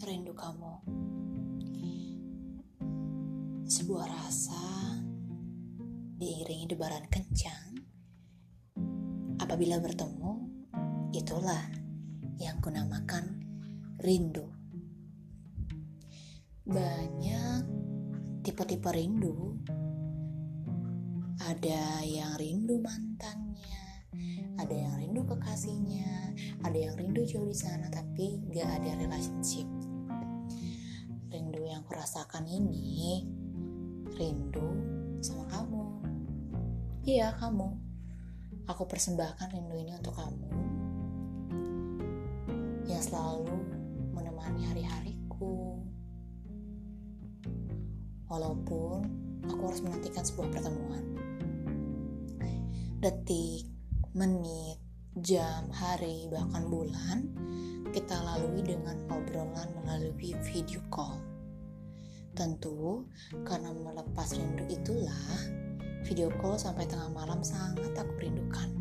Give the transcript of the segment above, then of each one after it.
rindu kamu. Sebuah rasa diiringi debaran kencang. Apabila bertemu, itulah yang kunamakan rindu. Banyak tipe-tipe rindu. Ada yang rindu mantannya, ada yang rindu kekasihnya, ada yang rindu jauh di sana tapi gak ada relationship. Rindu yang kurasakan ini rindu sama kamu. Iya, kamu. Aku persembahkan rindu ini untuk kamu yang selalu menemani hari-hariku. Walaupun aku harus menantikan sebuah pertemuan. Detik, menit, jam, hari, bahkan bulan kita lalui dengan obrolan melalui video call. Tentu karena melepas rindu itulah video call sampai tengah malam sangat aku rindukan.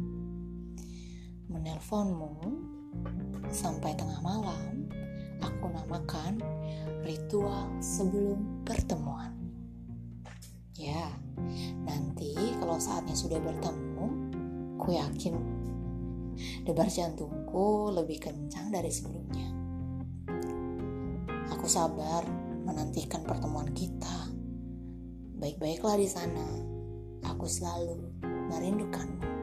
Menelponmu sampai tengah malam aku namakan ritual sebelum pertemuan. Ya, nanti kalau saatnya sudah bertemu, ku yakin debar jantungku lebih kencang dari sebelumnya. Aku sabar menantikan pertemuan kita. Baik-baiklah di sana. Aku selalu merindukanmu.